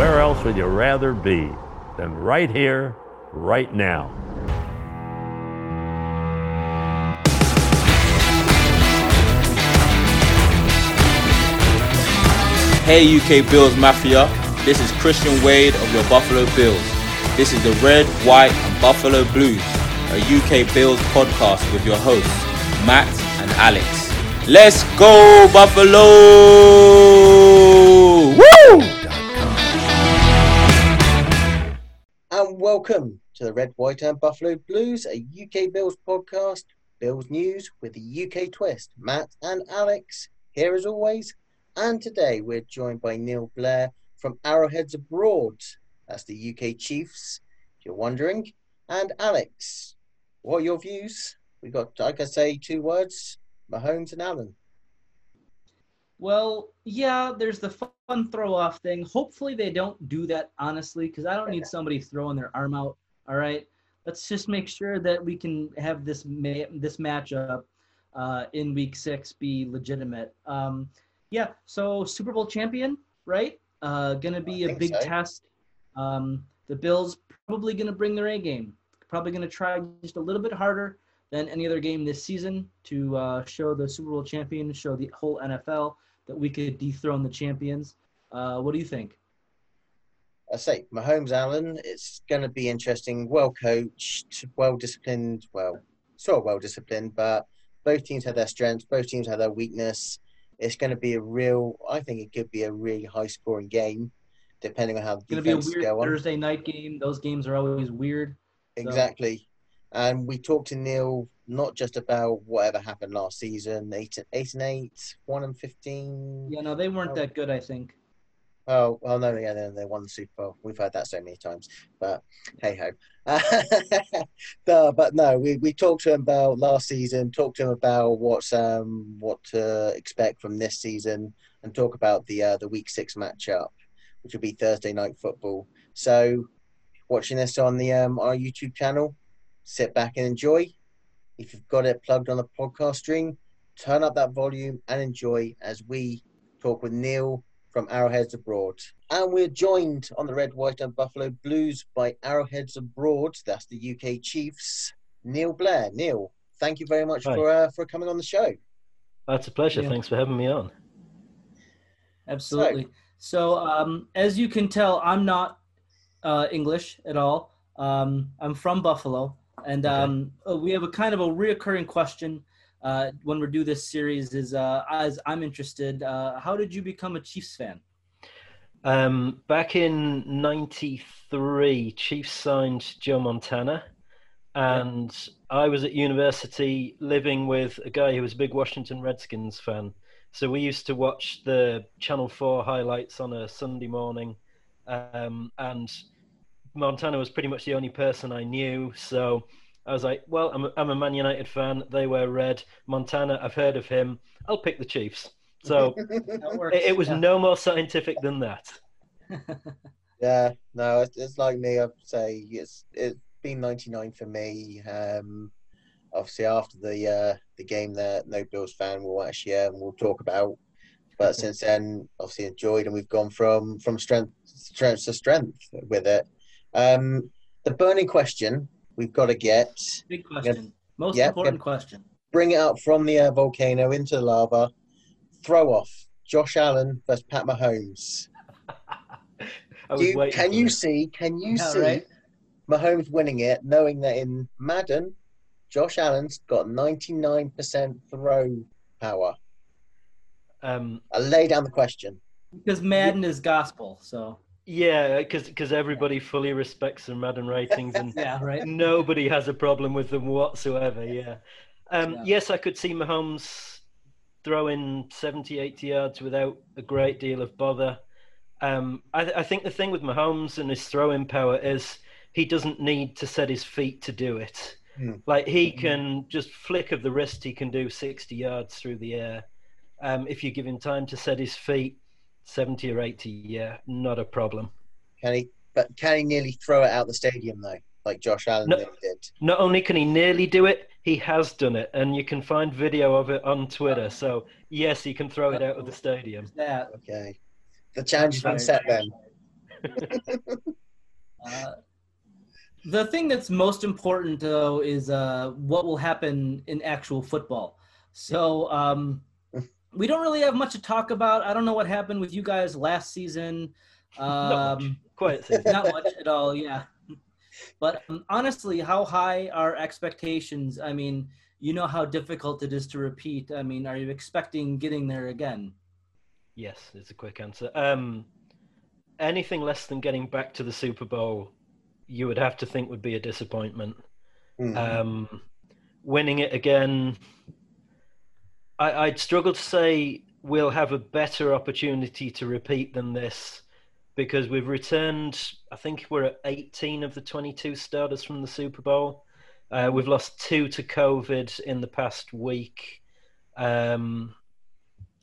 where else would you rather be than right here, right now? Hey UK Bills Mafia, this is Christian Wade of your Buffalo Bills. This is the Red, White and Buffalo Blues, a UK Bills podcast with your hosts, Matt and Alex. Let's go Buffalo! Welcome to the Red, White and Buffalo Blues, a UK Bills podcast, Bills news with a UK twist. Matt and Alex here as always. And today we're joined by Neil Blair from Arrowheads Abroad. That's the UK Chiefs, if you're wondering. And Alex, what are your views? We got, like I say two words Mahomes and Allen. Well, yeah, there's the fun throw off thing. Hopefully, they don't do that, honestly, because I don't need somebody throwing their arm out. All right. Let's just make sure that we can have this ma- this matchup uh, in week six be legitimate. Um, yeah, so Super Bowl champion, right? Uh, gonna be I a big so. test. Um, the Bills probably gonna bring their A game. Probably gonna try just a little bit harder than any other game this season to uh, show the Super Bowl champion, show the whole NFL that we could dethrone the champions. Uh, what do you think? I say Mahomes Allen, it's going to be interesting. Well coached, well disciplined. Well, sort of well disciplined, but both teams have their strengths. Both teams have their weakness. It's going to be a real. I think it could be a really high scoring game, depending on how the It's gonna be a defense weird go on. Thursday night game. Those games are always weird. Exactly. And we talked to Neil not just about whatever happened last season, eight, eight and eight, one and fifteen. Yeah, no, they weren't Oh. that good. I think. Oh, well, no, yeah, they, they won the Super Bowl. We've heard that so many times, but hey ho. no, but no, we, we talked to him about last season, talked to him about what's um what to expect from this season, and talk about the uh, the Week Six matchup, which will be Thursday night football. So, watching this on the um our YouTube channel, sit back and enjoy. If you've got it plugged on the podcast stream, turn up that volume and enjoy as we talk with Neil from Arrowheads Abroad. And we're joined on the Red, White, and Buffalo Blues by Arrowheads Abroad. That's the UK Chiefs. Neil Blair. Neil, thank you very much Hi. for uh, for coming on the show. That's a pleasure. Yeah. Thanks for having me on. Absolutely. So, um, as you can tell, I'm not uh, English at all. Um, I'm from Buffalo, and um, uh, we have a kind of a reoccurring question uh, when we do this series. Is uh, as I'm interested, uh, how did you become a Chiefs fan? Um, back in '93, Chiefs signed Joe Montana, and I was at university living with a guy who was a big Washington Redskins fan. So we used to watch the Channel 4 highlights on a Sunday morning, um, and Montana was pretty much the only person I knew. So I was like, well, I'm a, I'm a Man United fan. They wear red. Montana, I've heard of him. I'll pick the Chiefs. So it, it was Yeah. no more scientific than that. yeah, no, it's, it's like me. I'd say it's it's been '99 for me. Um, obviously, after the uh, the game that no Bills fan will actually um, we'll talk about. But since then, obviously enjoyed, and we've gone from from strength strength to strength with it. Um, the burning question we've got to get Big question. Most Yeah, important question. bring it up from the uh, volcano into the lava. Throw off Josh Allen versus Pat Mahomes. I was Do you, can you this. see? Can you Yeah, see right. Mahomes winning it, knowing that in Madden, Josh Allen's got 99% throw power? Um, I lay down the question. Because Madden is gospel. So yeah, because everybody fully respects their Madden ratings and yeah, right. nobody has a problem with them whatsoever. Yeah. Um, Yeah. Yes, I could see Mahomes throwing 70, 80 yards without a great deal of bother. Um, I, th- I think the thing with Mahomes and his throwing power is he doesn't need to set his feet to do it. Hmm. Like he can just flick of the wrist, he can do 60 yards through the air. Um, if you give him time to set his feet, 70 or 80, yeah, not a problem. Can he? But can he nearly throw it out the stadium though, like Josh Allen No. did? Not only can he nearly do it, he has done it, and you can find video of it on Twitter. So yes, he can throw it out of the stadium. That Okay, the challenge has been set then. Uh, the thing that's most important, though, is uh, what will happen in actual football. So um, we don't really have much to talk about. I don't know what happened with you guys last season. Not much. Um, Quiet season. not much at all, yeah. But um, honestly, how high are expectations? I mean, you know how difficult it is to repeat. I mean, are you expecting getting there again? Yes, it's a quick answer. Um, anything less than getting back to the Super Bowl, you would have to think would be a disappointment. Mm. Um, winning it again, I, I'd struggle to say we'll have a better opportunity to repeat than this because we've returned, I think we're at 18 of the 22 starters from the Super Bowl. Uh, we've lost two to COVID in the past week. Um,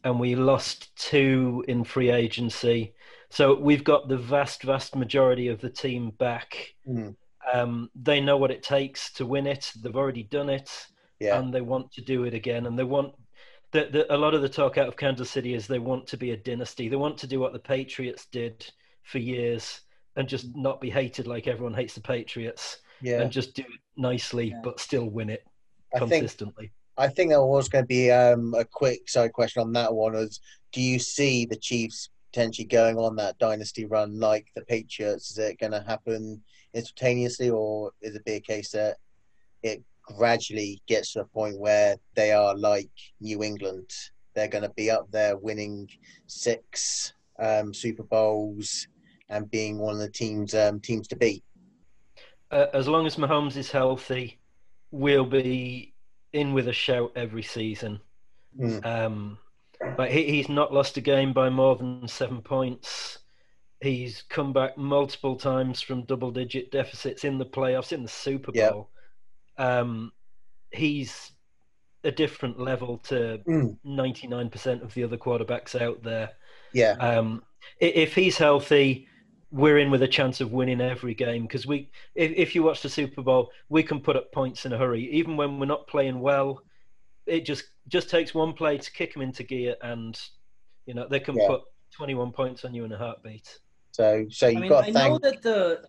and we lost two in free agency. So we've got the vast, vast majority of the team back. Mm. Um, they know what it takes to win it. They've already done it, Yeah. and they want to do it again. And they want the, a lot of the talk out of Kansas City is they want to be a dynasty. They want to do what the Patriots did for years and just not be hated like everyone hates the Patriots, yeah. and just do it nicely Yeah. but still win it consistently. I think. I think there was going to be um, a quick side question on that one. Is do you see the Chiefs potentially going on that dynasty run like the Patriots? Is it going to happen instantaneously, or is it be a case that it gradually gets to a point where they are like New England? They're going to be up there winning six um, Super Bowls and being one of the teams um, teams to beat. uh, as long as Mahomes is healthy, we'll be in with a shout every season. Mm. Um, but he, he's not lost a game by more than seven points. He's come back multiple times from double-digit deficits in the playoffs, in the Super. Bowl. Um, he's a different level to Mm. 99% of the other quarterbacks out there. Yeah, Um, if he's healthy, we're in with a chance of winning every game because we, if, if you watch the Super Bowl, we can put up points in a hurry, even when we're not playing well. It just just takes one play to kick them into gear, and you know they can Yeah. put 21 points on you in a heartbeat. so so I you mean, got I to know that the.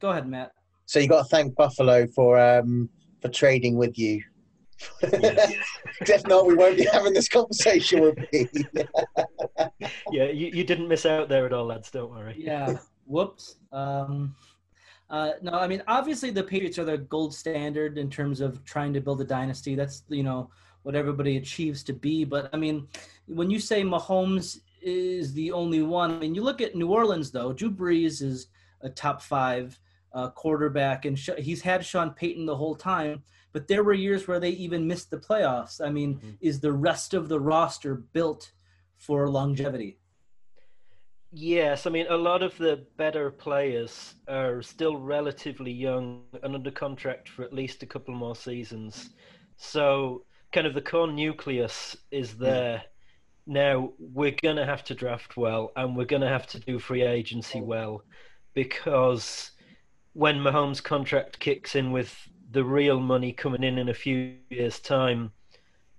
Go ahead, Matt. So you got to thank Buffalo for um for trading with you. if not, we won't be having this conversation with me. Yeah, you, you didn't miss out there at all, lads. Don't worry. Yeah. Whoops. Um, uh, no, I mean, obviously the Patriots are the gold standard in terms of trying to build a dynasty. That's you know what everybody achieves to be. But I mean, when you say Mahomes is the only one, I mean, you look at New Orleans though. Drew Brees is a top five uh, quarterback, and Sh- he's had Sean Payton the whole time. But there were years where they even missed the playoffs. I mean, Mhm. is the rest of the roster built for longevity? Yes, I mean a lot of the better players are still relatively young and under contract for at least a couple more seasons. So kind of the core nucleus is there. Now we're going to have to draft well and we're going to have to do free agency well because when Mahomes' contract kicks in with the real money coming in in a few years' time,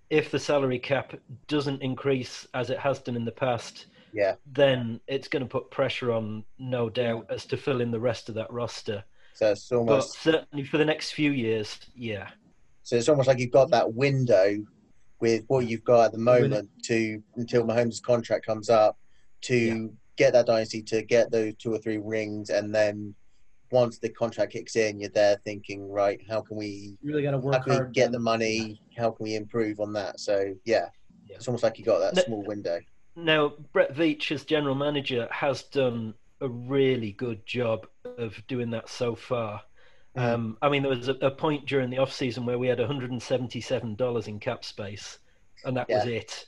if the salary cap doesn't increase as it has done in the past, yeah. then it's going to put pressure on, no doubt, as to fill in the rest of that roster. So it's But almost certainly for the next few years, yeah. so it's almost like you've got that window with what you've got at the moment to until Mahomes' contract comes up to Yeah. get that dynasty to get those two or three rings and then once the contract kicks in you're there thinking right how can we You really got to how work can we hard. get the money how can we improve on that so yeah, Yeah. it's almost like you got that No- small window Now, Brett Veach, as general manager, has done a really good job of doing that so far. Mm. Um, I mean, there was a, a point during the off season where we had $177 in cap space, and that was it.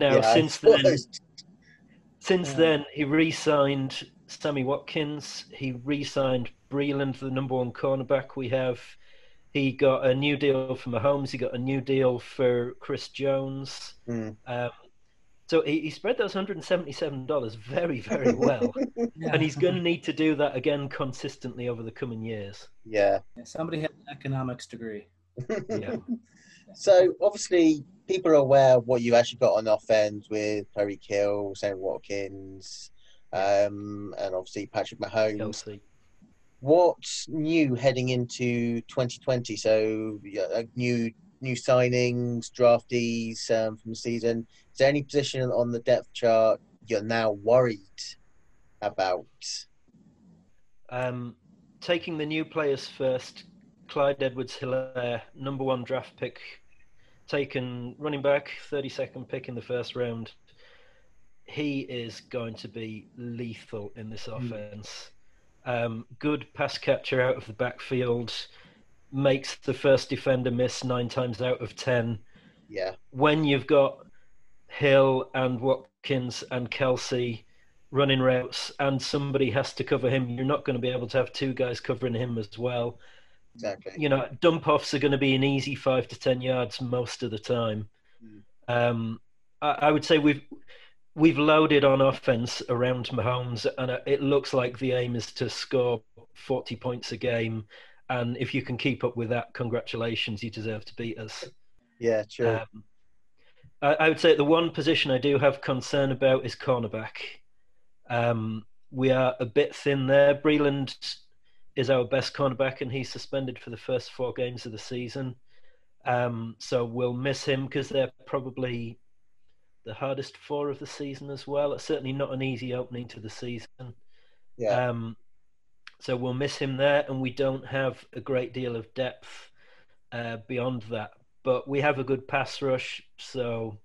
Now, Yeah, since then. Since Yeah. then, he re-signed Sammy Watkins. He re-signed Breeland, the number one cornerback we have. He got a new deal for Mahomes. He got a new deal for Chris Jones. Mm. Um, so he, he spread those $177 very, very well. Yeah. and he's going to need to do that again consistently over the coming years. yeah Yeah, Somebody has an economics degree. Yeah. So obviously, people are aware of what you actually got on offense with Tyreek Hill, Sammy Watkins, um, and obviously Patrick Mahomes. Kelce. What's new heading into 2020? So yeah, uh, new new signings, draftees um, from the season. Is there any position on the depth chart you're now worried about? Um, taking the new players first, Clyde Edwards Helaire, number one draft pick, taken running back, 32nd pick in the first round. He is going to be lethal in this Mm. offense. Um, good pass catcher out of the backfield, makes the first defender miss nine times out of ten. Yeah, When you've got Hill and Watkins and Kelce running routes and somebody has to cover him, you're not going to be able to have two guys covering him as well exactly. you know, dump offs are going to be an easy five to ten yards most of the time. Mm. Um, I, I would say we've we've loaded on offense around Mahomes, and uh, it looks like the aim is to score forty points a game. And if you can keep up with that, congratulations, you deserve to beat us. Yeah, true. Um, I, I would say the one position I do have concern about is cornerback. Um, we are a bit thin there. Breeland is our best cornerback, and he's suspended for the first four games of the season. Um, so we'll miss him because they're probably the hardest four of the season as well. It's certainly not an easy opening to the season. yeah, Um, so we'll miss him there, and we don't have a great deal of depth uh, beyond that. But we have a good pass rush, so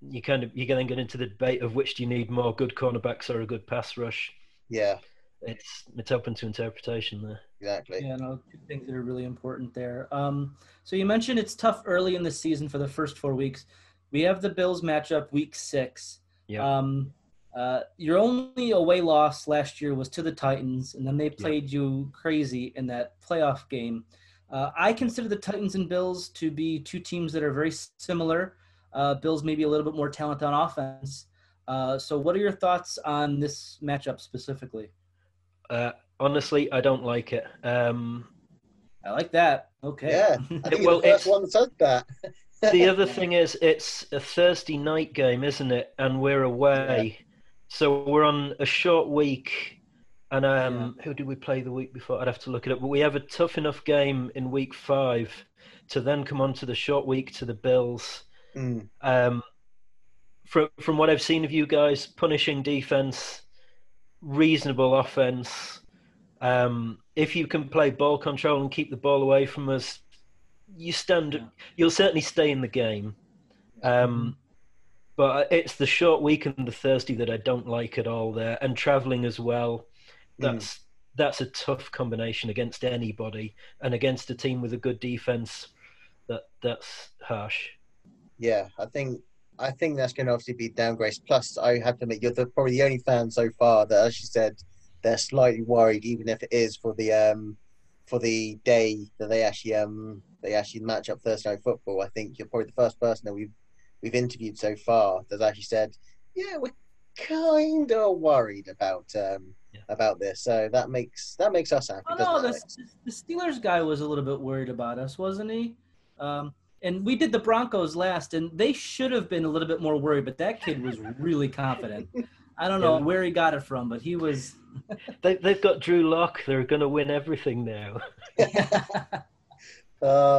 you kind of you can then get into the debate of which do you need more good cornerbacks or a good pass rush. yeah, It's it's open to interpretation there. exactly. Yeah, no, two things that are really important there. Um, so you mentioned it's tough early in the season for the first four weeks. We have the Bills matchup week six. Yeah. Um, uh, your only away loss last year was to the Titans, and then they played you crazy in that playoff game. Uh, I consider the Titans and Bills to be two teams that are very similar. Uh, Bills maybe a little bit more talent on offense. Uh, so, what are your thoughts on this matchup specifically? Uh, honestly, I don't like it. Um, I like that. Okay. Yeah, I think Well, the first it's- one that said that. The other thing is, it's a Thursday night game, isn't it? And we're away, so we're on a short week. And um, who did we play the week before? I'd have to look it up. But we have a tough enough game in week five to then come on to the short week to the Bills. Mm, Um, from from what I've seen of you guys, punishing defense, reasonable offense. Um, if you can play ball control and keep the ball away from us, you stand. Yeah. You'll certainly stay in the game. Um, but it's the short week and the Thursday that I don't like at all. There and traveling as well. mm. That's that's a tough combination against anybody, and against a team with a good defense. That that's harsh. Yeah, I think I think that's going to obviously be downgrades. Plus, I have to admit, you're the, probably the only fan so far that, as you said, they're slightly worried, even if it is for the um for the day that they actually um they actually match up Thursday night football. I think you're probably the first person that we've we've interviewed so far that's actually said, yeah, we're kind of worried about um Yeah. about this. So that makes that makes us happy. Oh no, the, the Steelers guy was a little bit worried about us, wasn't he? Um, and we did the Broncos last, and they should have been a little bit more worried, but that kid was really confident. I don't know Yeah. where he got it from, but he was. They, they've got Drew Lock. They're going to win everything now. Uh,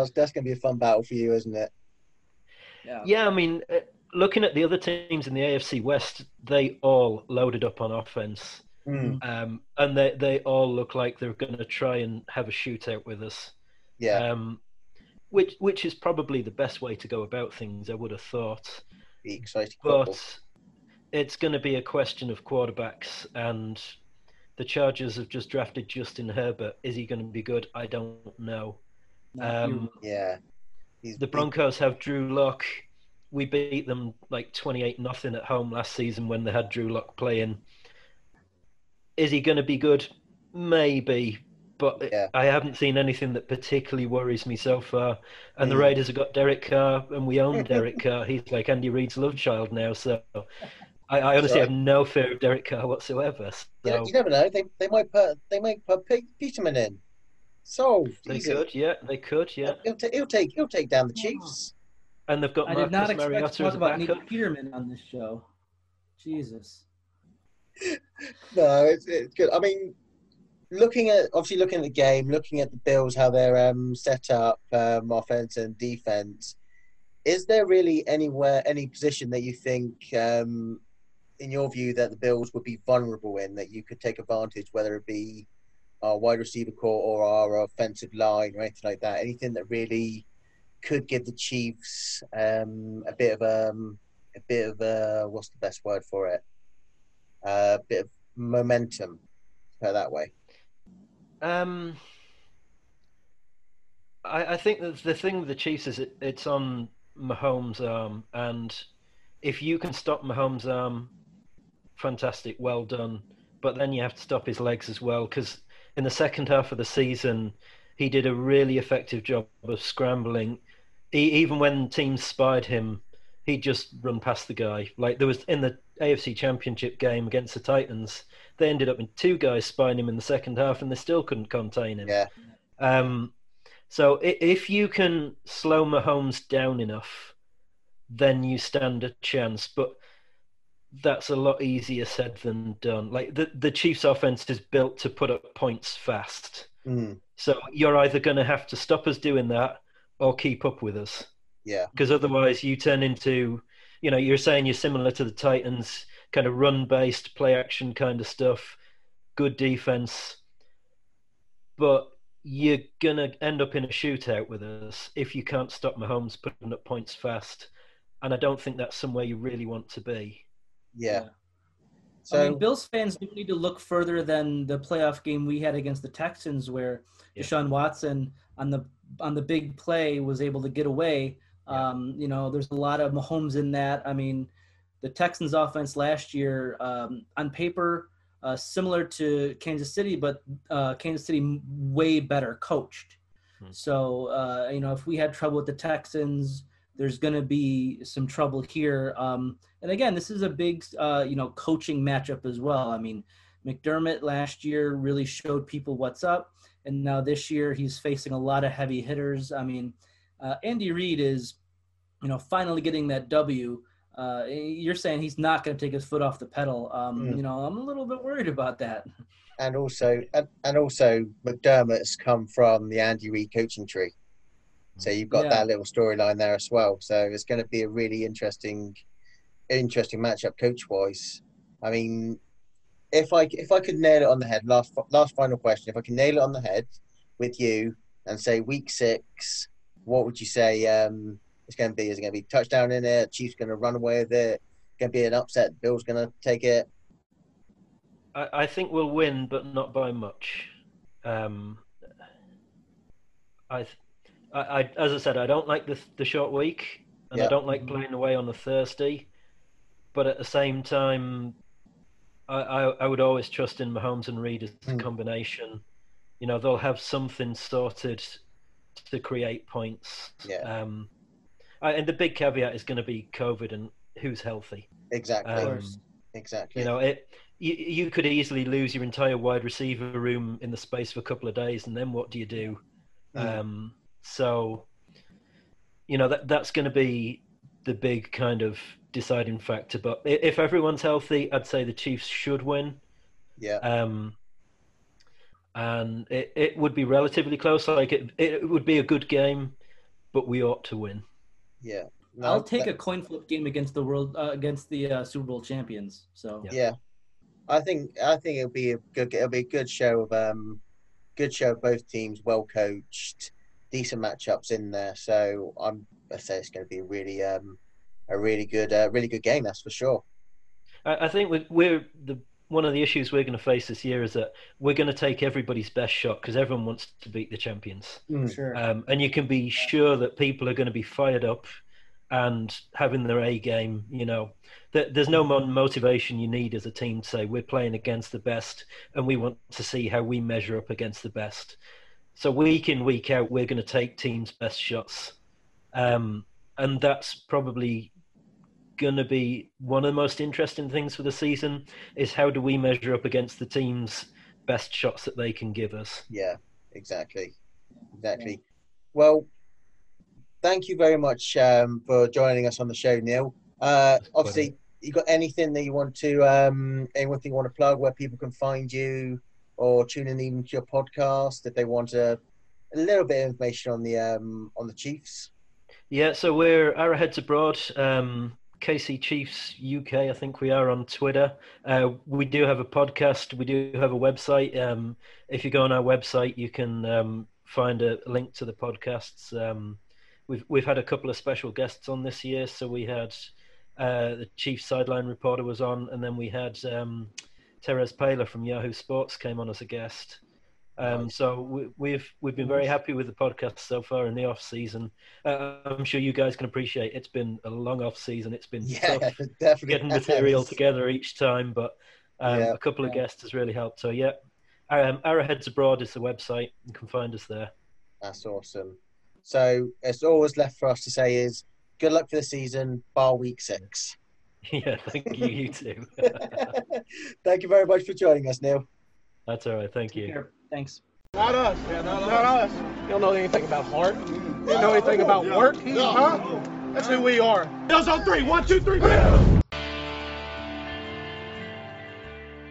that's going to be a fun battle for you, isn't it? yeah. Yeah, I mean, uh, looking at the other teams in the AFC West, they all loaded up on offense, Mm, um, and they they all look like they're going to try and have a shootout with us. yeah, Um, which which is probably the best way to go about things, I would have thought. be exciting football. But it's going to be a question of quarterbacks, and the Chargers have just drafted Justin Herbert. Is he going to be good? I don't know. Um, Yeah. He's, The Broncos have Drew Lock. We beat them like twenty-eight nothing at home last season when they had Drew Lock playing. Is he going to be good? Maybe, but Yeah. I haven't seen anything that particularly worries me so far. And the Mm. Raiders have got Derek Carr, and we own Derek Carr. He's like Andy Reid's love child now. So I, I honestly Sorry. have no fear of Derek Carr whatsoever. you, So know, you never know. They they might put they might put Pete- Peterman in. Solved. they easy. could, yeah, they could, yeah. He'll, ta- he'll take he'll take down the Chiefs. And they've got I Marcus did not expect Mariota to talk about backup. Nate Peterman on this show. Jesus. no, it's, it's good. I mean, looking at obviously looking at the game, looking at the Bills, how they're um, set up, um, offense and defense. Is there really anywhere, any position that you think, um, in your view, that the Bills would be vulnerable in that you could take advantage, whether it be our wide receiver core or our offensive line or anything like that? Anything that really could give the Chiefs um, a bit of um, a bit of a what's the best word for it? A bit of momentum, put that way. Um, I, I think that the thing with the Chiefs is it, it's on Mahomes' arm, and if you can stop Mahomes' arm, fantastic, well done. But then you have to stop his legs as well, because in the second half of the season, he did a really effective job of scrambling. He, even when teams spied him, he'd just run past the guy. Like there was in the AFC Championship game against the Titans, they ended up with two guys spying him in the second half, and they still couldn't contain him. Yeah. Um, so if you can slow Mahomes down enough, then you stand a chance. But that's a lot easier said than done. Like the the Chiefs' offense is built to put up points fast. Mm. So you're either going to have to stop us doing that or keep up with us. Yeah. Because otherwise, you turn into, you know, you're saying you're similar to the Titans, kind of run based, play action kind of stuff, good defense. But you're going to end up in a shootout with us if you can't stop Mahomes putting up points fast. And I don't think that's somewhere you really want to be. Yeah. So I mean, Bills fans do need to look further than the playoff game we had against the Texans, where yeah. Deshaun Watson on the on the big play was able to get away. Yeah. Um, you know, there's a lot of Mahomes in that. I mean, the Texans' offense last year, um, on paper, uh, similar to Kansas City, but uh, Kansas City way better coached. Hmm. So uh, you know, if we had trouble with the Texans, there's going to be some trouble here. Um, and again, this is a big, uh, you know, coaching matchup as well. I mean, McDermott last year really showed people what's up, and now this year he's facing a lot of heavy hitters. I mean, uh, Andy Reid is, you know, finally getting that W. Uh, you're saying he's not going to take his foot off the pedal. Um, mm. You know, I'm a little bit worried about that. And also, and, and also, McDermott's come from the Andy Reid coaching tree. So you've got yeah. that little storyline there as well. So it's going to be a really interesting, interesting matchup coach wise. I mean, if I if I could nail it on the head, last last final question, if I can nail it on the head with you and say week six, what would you say um, it's going to be? Is it going to be touchdown in it? Chiefs going to run away with it? Going to be an upset? Bill's going to take it? I, I think we'll win, but not by much. Um, I I, I, as I said, I don't like the the short week, and I don't like playing away on a Thursday. But at the same time, I, I, I would always trust in Mahomes and Reid as a mm. combination. You know, they'll have something sorted to create points. Yeah. Um, I, and the big caveat is going to be COVID and who's healthy. Exactly. Um, exactly. You know, it. You, you could easily lose your entire wide receiver room in the space of a couple of days, and then what do you do? Mm. Um, so, you know, that that's going to be the big kind of deciding factor. But if everyone's healthy, I'd say the Chiefs should win. Yeah. Um, and it, it would be relatively close. Like it, it would be a good game, but we ought to win. Yeah. No, I'll take that... a coin flip game against the world uh, against the uh, Super Bowl champions. So yeah. yeah. I think I think it'll be a good it'll be a good show of um good show of both teams, well coached decent matchups in there. So I'm I say it's going to be a really um, a really good uh, really good game. That's for sure. I, I think we're, we're the one of the issues we're going to face this year is that we're going to take everybody's best shot because everyone wants to beat the champions. Mm, sure. Um, and you can be sure that people are going to be fired up and having their A game. You know, there's no more motivation you need as a team to say we're playing against the best and we want to see how we measure up against the best. So week in week out, we're going to take teams' best shots, um, and that's probably going to be one of the most interesting things for the season. Is how do we measure up against the teams' best shots that they can give us? Yeah, exactly, exactly. Well, thank you very much um, for joining us on the show, Neil. Uh, obviously, you got anything that you want to um anything you want to plug where people can find you or tune in even to your podcast if they want a, a little bit of information on the um on the Chiefs? Yeah, so we're Arrowheads Abroad, um, KC Chiefs UK. I think we are on Twitter. Uh, we do have a podcast. We do have a website. Um, if you go on our website, you can um, find a link to the podcasts. Um, we've we've had a couple of special guests on this year. So we had uh, the Chiefs sideline reporter was on, and then we had um, Terez Paylor from Yahoo Sports came on as a guest. Um, so we, we've we've been very happy with the podcast so far in the off season. Uh, I'm sure you guys can appreciate it's been a long off season. It's been Yeah, tough definitely. getting material together each time, but um, Yeah, a couple of guests has really helped. So yeah, um, Arrowheads Abroad is the website. You can find us there. That's awesome. So it's always left for us to say is good luck for the season, bar week six. yeah, thank you. You too. Thank you very much for joining us, Neil. That's all right. Thank Take you. care. Thanks. Not us. not, us. You don't know anything about heart. You don't know anything about work. Huh? That's who we are. Those on three. One, two, three.